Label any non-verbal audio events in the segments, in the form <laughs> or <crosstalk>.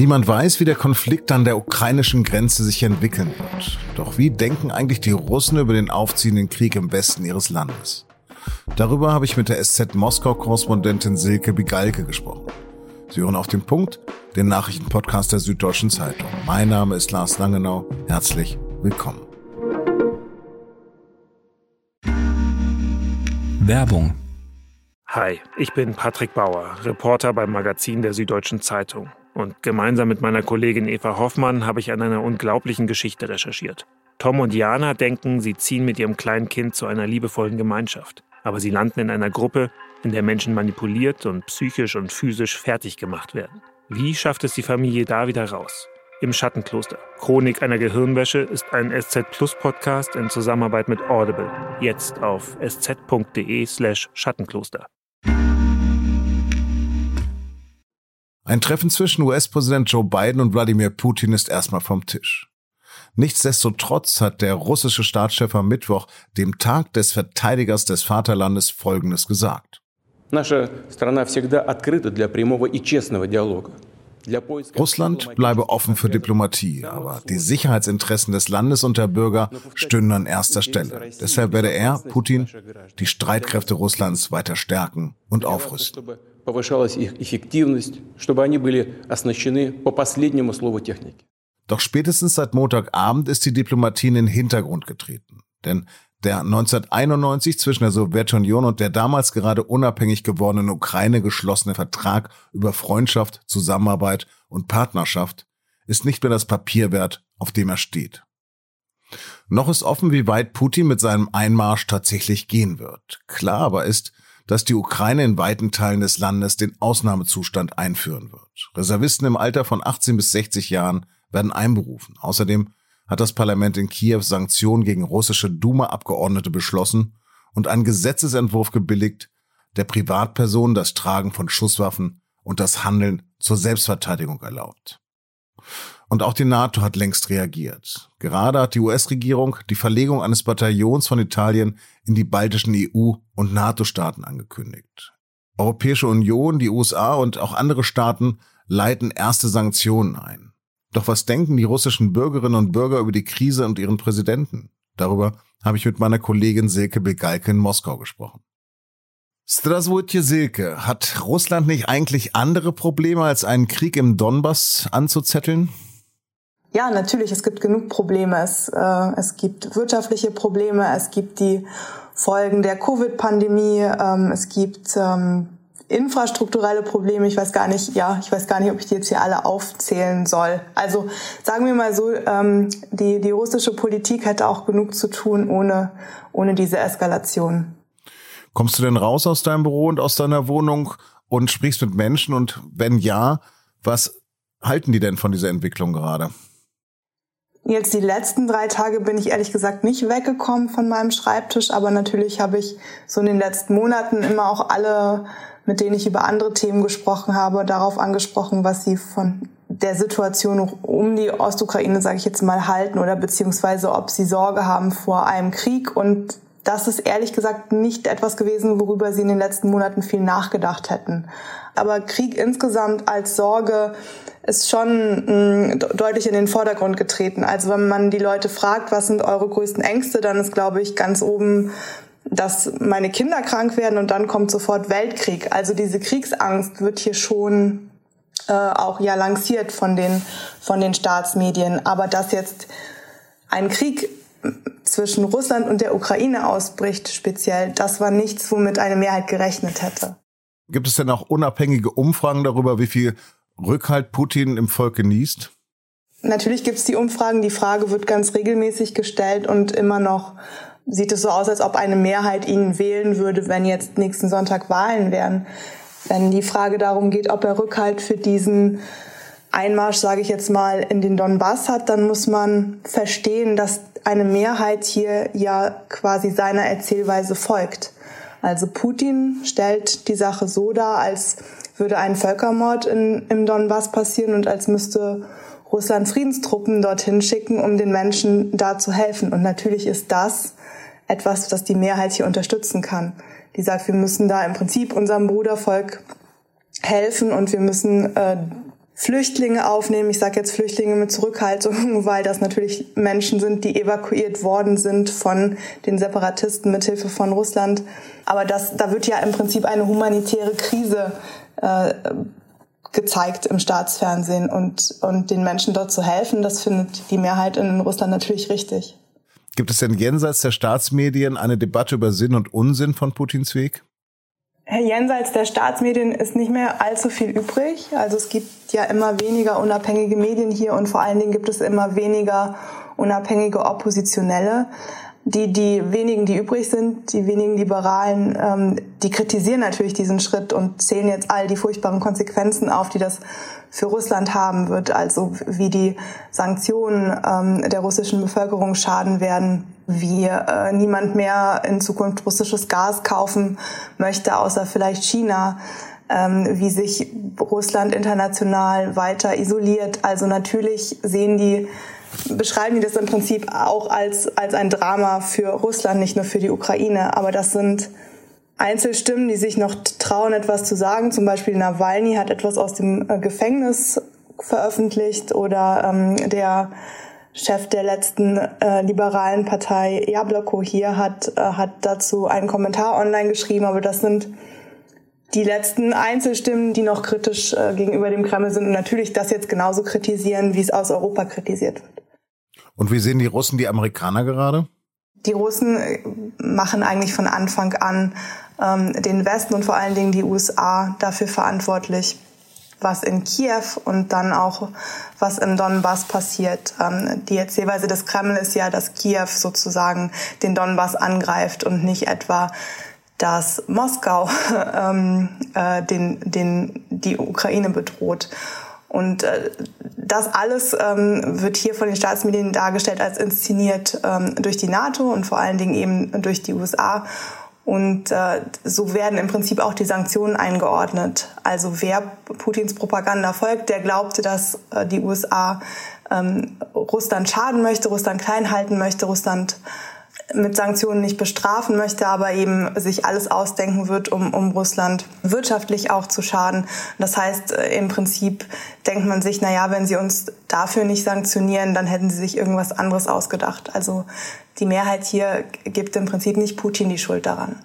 Niemand weiß, wie der Konflikt an der ukrainischen Grenze sich entwickeln wird. Doch wie denken eigentlich die Russen über den aufziehenden Krieg im Westen ihres Landes? Darüber habe ich mit der SZ Moskau-Korrespondentin Silke Bigalke gesprochen. Sie hören auf den Punkt, den Nachrichtenpodcast der Süddeutschen Zeitung. Mein Name ist Lars Langenau. Herzlich willkommen. Werbung. Hi, ich bin Patrick Bauer, Reporter beim Magazin der Süddeutschen Zeitung. Und gemeinsam mit meiner Kollegin Eva Hoffmann habe ich an einer unglaublichen Geschichte recherchiert. Tom und Jana denken, sie ziehen mit ihrem kleinen Kind zu einer liebevollen Gemeinschaft. Aber sie landen in einer Gruppe, in der Menschen manipuliert und psychisch und physisch fertig gemacht werden. Wie schafft es die Familie da wieder raus? Im Schattenkloster. Chronik einer Gehirnwäsche ist ein SZ Plus Podcast in Zusammenarbeit mit Audible. Jetzt auf sz.de slash Schattenkloster. Ein Treffen zwischen US-Präsident Joe Biden und Wladimir Putin ist erstmal vom Tisch. Nichtsdestotrotz hat der russische Staatschef am Mittwoch, dem Tag des Verteidigers des Vaterlandes, Folgendes gesagt. Russland bleibe offen für Diplomatie, aber die Sicherheitsinteressen des Landes und der Bürger stünden an erster Stelle. Deshalb werde er, Putin, die Streitkräfte Russlands weiter stärken und aufrüsten повышалась их эффективность, чтобы они были оснащены по последнему слову техники. Doch spätestens seit Montagabend ist die Diplomatie in den Hintergrund getreten. Denn der 1991 zwischen der Sowjetunion und der damals gerade unabhängig gewordenen Ukraine geschlossene Vertrag über Freundschaft, Zusammenarbeit und Partnerschaft ist nicht mehr das Papier wert, auf dem er steht. Noch ist offen, wie weit Putin mit seinem Einmarsch tatsächlich gehen wird. Klar aber ist, dass die Ukraine in weiten Teilen des Landes den Ausnahmezustand einführen wird. Reservisten im Alter von 18 bis 60 Jahren werden einberufen. Außerdem hat das Parlament in Kiew Sanktionen gegen russische Duma-Abgeordnete beschlossen und einen Gesetzesentwurf gebilligt, der Privatpersonen das Tragen von Schusswaffen und das Handeln zur Selbstverteidigung erlaubt. Und auch die NATO hat längst reagiert. Gerade hat die US-Regierung die Verlegung eines Bataillons von Italien in die baltischen EU- und NATO-Staaten angekündigt. Europäische Union, die USA und auch andere Staaten leiten erste Sanktionen ein. Doch was denken die russischen Bürgerinnen und Bürger über die Krise und ihren Präsidenten? Darüber habe ich mit meiner Kollegin Silke Begalke in Moskau gesprochen. Straswurtje Silke, hat Russland nicht eigentlich andere Probleme als einen Krieg im Donbass anzuzetteln? Ja, natürlich, es gibt genug Probleme. Es, äh, es gibt wirtschaftliche Probleme, es gibt die Folgen der Covid-Pandemie, ähm, es gibt ähm, infrastrukturelle Probleme. Ich weiß gar nicht, ja, ich weiß gar nicht, ob ich die jetzt hier alle aufzählen soll. Also sagen wir mal so, ähm, die, die russische Politik hätte auch genug zu tun ohne, ohne diese Eskalation. Kommst du denn raus aus deinem Büro und aus deiner Wohnung und sprichst mit Menschen? Und wenn ja, was halten die denn von dieser Entwicklung gerade? Jetzt die letzten drei Tage bin ich ehrlich gesagt nicht weggekommen von meinem Schreibtisch, aber natürlich habe ich so in den letzten Monaten immer auch alle, mit denen ich über andere Themen gesprochen habe, darauf angesprochen, was sie von der Situation um die Ostukraine, sage ich jetzt mal, halten oder beziehungsweise ob sie Sorge haben vor einem Krieg. Und das ist ehrlich gesagt nicht etwas gewesen, worüber sie in den letzten Monaten viel nachgedacht hätten. Aber Krieg insgesamt als Sorge ist schon mh, mm, deutlich in den Vordergrund getreten. Also wenn man die Leute fragt, was sind eure größten Ängste, dann ist, glaube ich, ganz oben dass meine Kinder krank werden und dann kommt sofort Weltkrieg. Also diese Kriegsangst wird hier schon äh, auch ja lanciert von den von den Staatsmedien. Aber dass jetzt ein Krieg zwischen Russland und der Ukraine ausbricht, speziell, das war nichts, womit eine Mehrheit gerechnet hätte. Gibt es denn auch unabhängige Umfragen darüber, wie viel Rückhalt Putin im Volk genießt? Natürlich gibt es die Umfragen. Die Frage wird ganz regelmäßig gestellt und immer noch sieht es so aus, als ob eine Mehrheit ihn wählen würde, wenn jetzt nächsten Sonntag Wahlen wären. Wenn die Frage darum geht, ob er Rückhalt für diesen Einmarsch, sage ich jetzt mal, in den Donbass hat, dann muss man verstehen, dass eine Mehrheit hier ja quasi seiner Erzählweise folgt. Also Putin stellt die Sache so dar, als würde ein Völkermord in, im Donbass passieren und als müsste Russland Friedenstruppen dorthin schicken, um den Menschen da zu helfen. Und natürlich ist das etwas, das die Mehrheit hier unterstützen kann. Die sagt, wir müssen da im Prinzip unserem Brudervolk helfen und wir müssen äh, Flüchtlinge aufnehmen. Ich sage jetzt Flüchtlinge mit Zurückhaltung, <laughs> weil das natürlich Menschen sind, die evakuiert worden sind von den Separatisten mit Hilfe von Russland. Aber das, da wird ja im Prinzip eine humanitäre Krise äh, gezeigt im Staatsfernsehen und, und den Menschen dort zu helfen, das findet die Mehrheit in Russland natürlich richtig. Gibt es denn jenseits der Staatsmedien eine Debatte über Sinn und Unsinn von Putins Weg? Jenseits der Staatsmedien ist nicht mehr allzu viel übrig. Also es gibt ja immer weniger unabhängige Medien hier und vor allen Dingen gibt es immer weniger unabhängige Oppositionelle. Die, die wenigen, die übrig sind, die wenigen Liberalen, ähm, die kritisieren natürlich diesen Schritt und zählen jetzt all die furchtbaren Konsequenzen auf, die das für Russland haben wird, also wie die Sanktionen ähm, der russischen Bevölkerung schaden werden wie äh, niemand mehr in Zukunft russisches Gas kaufen möchte, außer vielleicht China, ähm, wie sich Russland international weiter isoliert. Also natürlich sehen die, beschreiben die das im Prinzip auch als, als ein Drama für Russland, nicht nur für die Ukraine. Aber das sind Einzelstimmen, die sich noch trauen, etwas zu sagen. Zum Beispiel Nawalny hat etwas aus dem äh, Gefängnis veröffentlicht oder ähm, der Chef der letzten äh, liberalen Partei Jabloko hier hat, äh, hat dazu einen Kommentar online geschrieben, aber das sind die letzten Einzelstimmen, die noch kritisch äh, gegenüber dem Kreml sind und natürlich das jetzt genauso kritisieren, wie es aus Europa kritisiert wird. Und wie sehen die Russen die Amerikaner gerade? Die Russen äh, machen eigentlich von Anfang an ähm, den Westen und vor allen Dingen die USA dafür verantwortlich, was in Kiew und dann auch was im Donbass passiert. Ähm, die Erzählweise des Kreml ist ja, dass Kiew sozusagen den Donbass angreift und nicht etwa dass Moskau <laughs> ähm, äh, den, den, die Ukraine bedroht. Und äh, das alles ähm, wird hier von den Staatsmedien dargestellt als inszeniert ähm, durch die NATO und vor allen Dingen eben durch die USA. Und äh, so werden im Prinzip auch die Sanktionen eingeordnet. Also wer Putins Propaganda folgt, der glaubte, dass äh, die USA ähm, Russland schaden möchte, Russland klein halten möchte, Russland mit Sanktionen nicht bestrafen möchte, aber eben sich alles ausdenken wird, um, um Russland wirtschaftlich auch zu schaden. Das heißt, äh, im Prinzip denkt man sich, na wenn sie uns dafür nicht sanktionieren, dann hätten sie sich irgendwas anderes ausgedacht. Also die Mehrheit hier gibt im Prinzip nicht Putin die Schuld daran.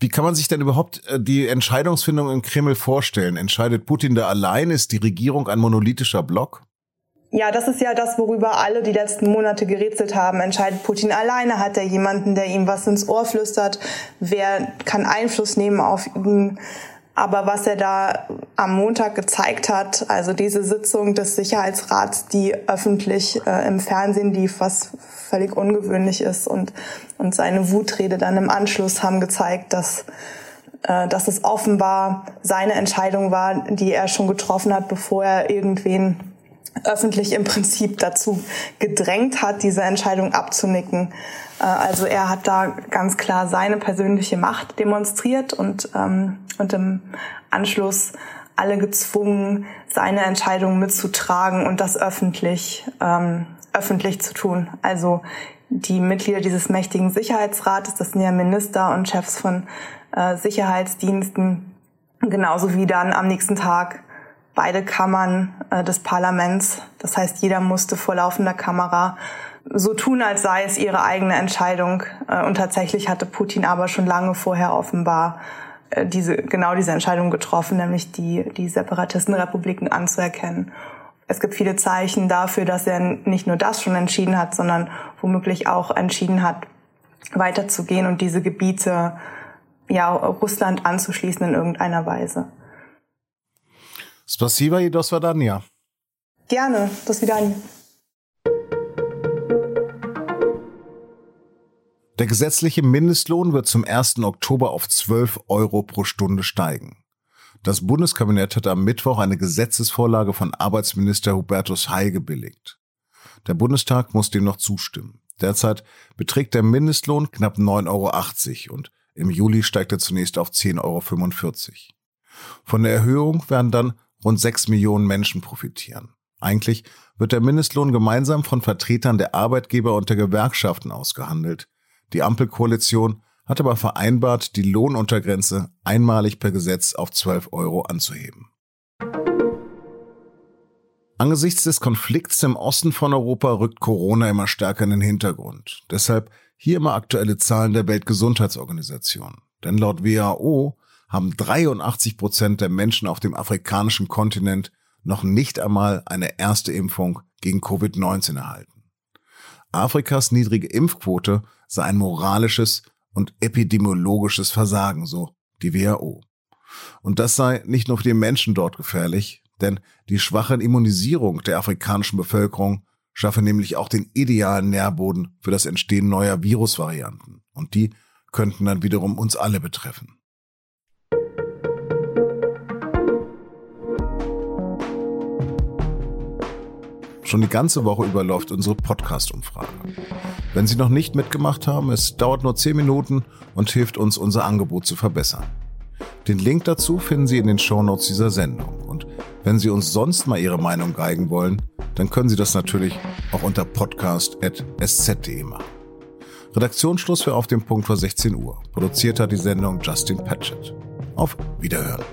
Wie kann man sich denn überhaupt äh, die Entscheidungsfindung im Kreml vorstellen? Entscheidet Putin da allein? Ist die Regierung ein monolithischer Block? Ja, das ist ja das, worüber alle die letzten Monate gerätselt haben. Entscheidet Putin alleine? Hat er jemanden, der ihm was ins Ohr flüstert? Wer kann Einfluss nehmen auf ihn? Aber was er da am Montag gezeigt hat, also diese Sitzung des Sicherheitsrats, die öffentlich äh, im Fernsehen lief, was völlig ungewöhnlich ist, und, und seine Wutrede dann im Anschluss haben gezeigt, dass, äh, dass es offenbar seine Entscheidung war, die er schon getroffen hat, bevor er irgendwen öffentlich im Prinzip dazu gedrängt hat, diese Entscheidung abzunicken. Äh, also er hat da ganz klar seine persönliche Macht demonstriert und, ähm, und im Anschluss alle gezwungen, seine Entscheidung mitzutragen und das öffentlich, ähm, öffentlich zu tun. Also die Mitglieder dieses mächtigen Sicherheitsrates, das sind ja Minister und Chefs von äh, Sicherheitsdiensten, genauso wie dann am nächsten Tag beide Kammern äh, des Parlaments. Das heißt, jeder musste vor laufender Kamera so tun, als sei es ihre eigene Entscheidung. Äh, und tatsächlich hatte Putin aber schon lange vorher offenbar äh, diese, genau diese Entscheidung getroffen, nämlich die, die Separatistenrepubliken anzuerkennen. Es gibt viele Zeichen dafür, dass er nicht nur das schon entschieden hat, sondern womöglich auch entschieden hat, weiterzugehen und diese Gebiete ja, Russland anzuschließen in irgendeiner Weise. Spasiba i do swadania. Gerne, das wieder. Der gesetzliche Mindestlohn wird zum 1. Oktober auf 12 Euro pro Stunde steigen. Das Bundeskabinett hat am Mittwoch eine Gesetzesvorlage von Arbeitsminister Hubertus Heil gebilligt. Der Bundestag muss dem noch zustimmen. Derzeit beträgt der Mindestlohn knapp 9,80 Euro und im Juli steigt er zunächst auf 10,45 Euro. Von der Erhöhung werden dann rund sechs Millionen Menschen profitieren. Eigentlich wird der Mindestlohn gemeinsam von Vertretern der Arbeitgeber und der Gewerkschaften ausgehandelt. Die Ampelkoalition hat aber vereinbart, die Lohnuntergrenze einmalig per Gesetz auf 12 Euro anzuheben. Angesichts des Konflikts im Osten von Europa rückt Corona immer stärker in den Hintergrund. Deshalb hier immer aktuelle Zahlen der Weltgesundheitsorganisation. Denn laut WHO haben 83 Prozent der Menschen auf dem afrikanischen Kontinent noch nicht einmal eine erste Impfung gegen Covid-19 erhalten. Afrikas niedrige Impfquote sei ein moralisches und epidemiologisches Versagen, so die WHO. Und das sei nicht nur für die Menschen dort gefährlich, denn die schwache Immunisierung der afrikanischen Bevölkerung schaffe nämlich auch den idealen Nährboden für das Entstehen neuer Virusvarianten. Und die könnten dann wiederum uns alle betreffen. Schon die ganze Woche über läuft unsere Podcast-Umfrage. Wenn Sie noch nicht mitgemacht haben, es dauert nur 10 Minuten und hilft uns, unser Angebot zu verbessern. Den Link dazu finden Sie in den Shownotes dieser Sendung. Und wenn Sie uns sonst mal Ihre Meinung geigen wollen, dann können Sie das natürlich auch unter podcast.sz.de machen. Redaktionsschluss für Auf dem Punkt vor 16 Uhr. Produziert hat die Sendung Justin Patchett. Auf Wiederhören.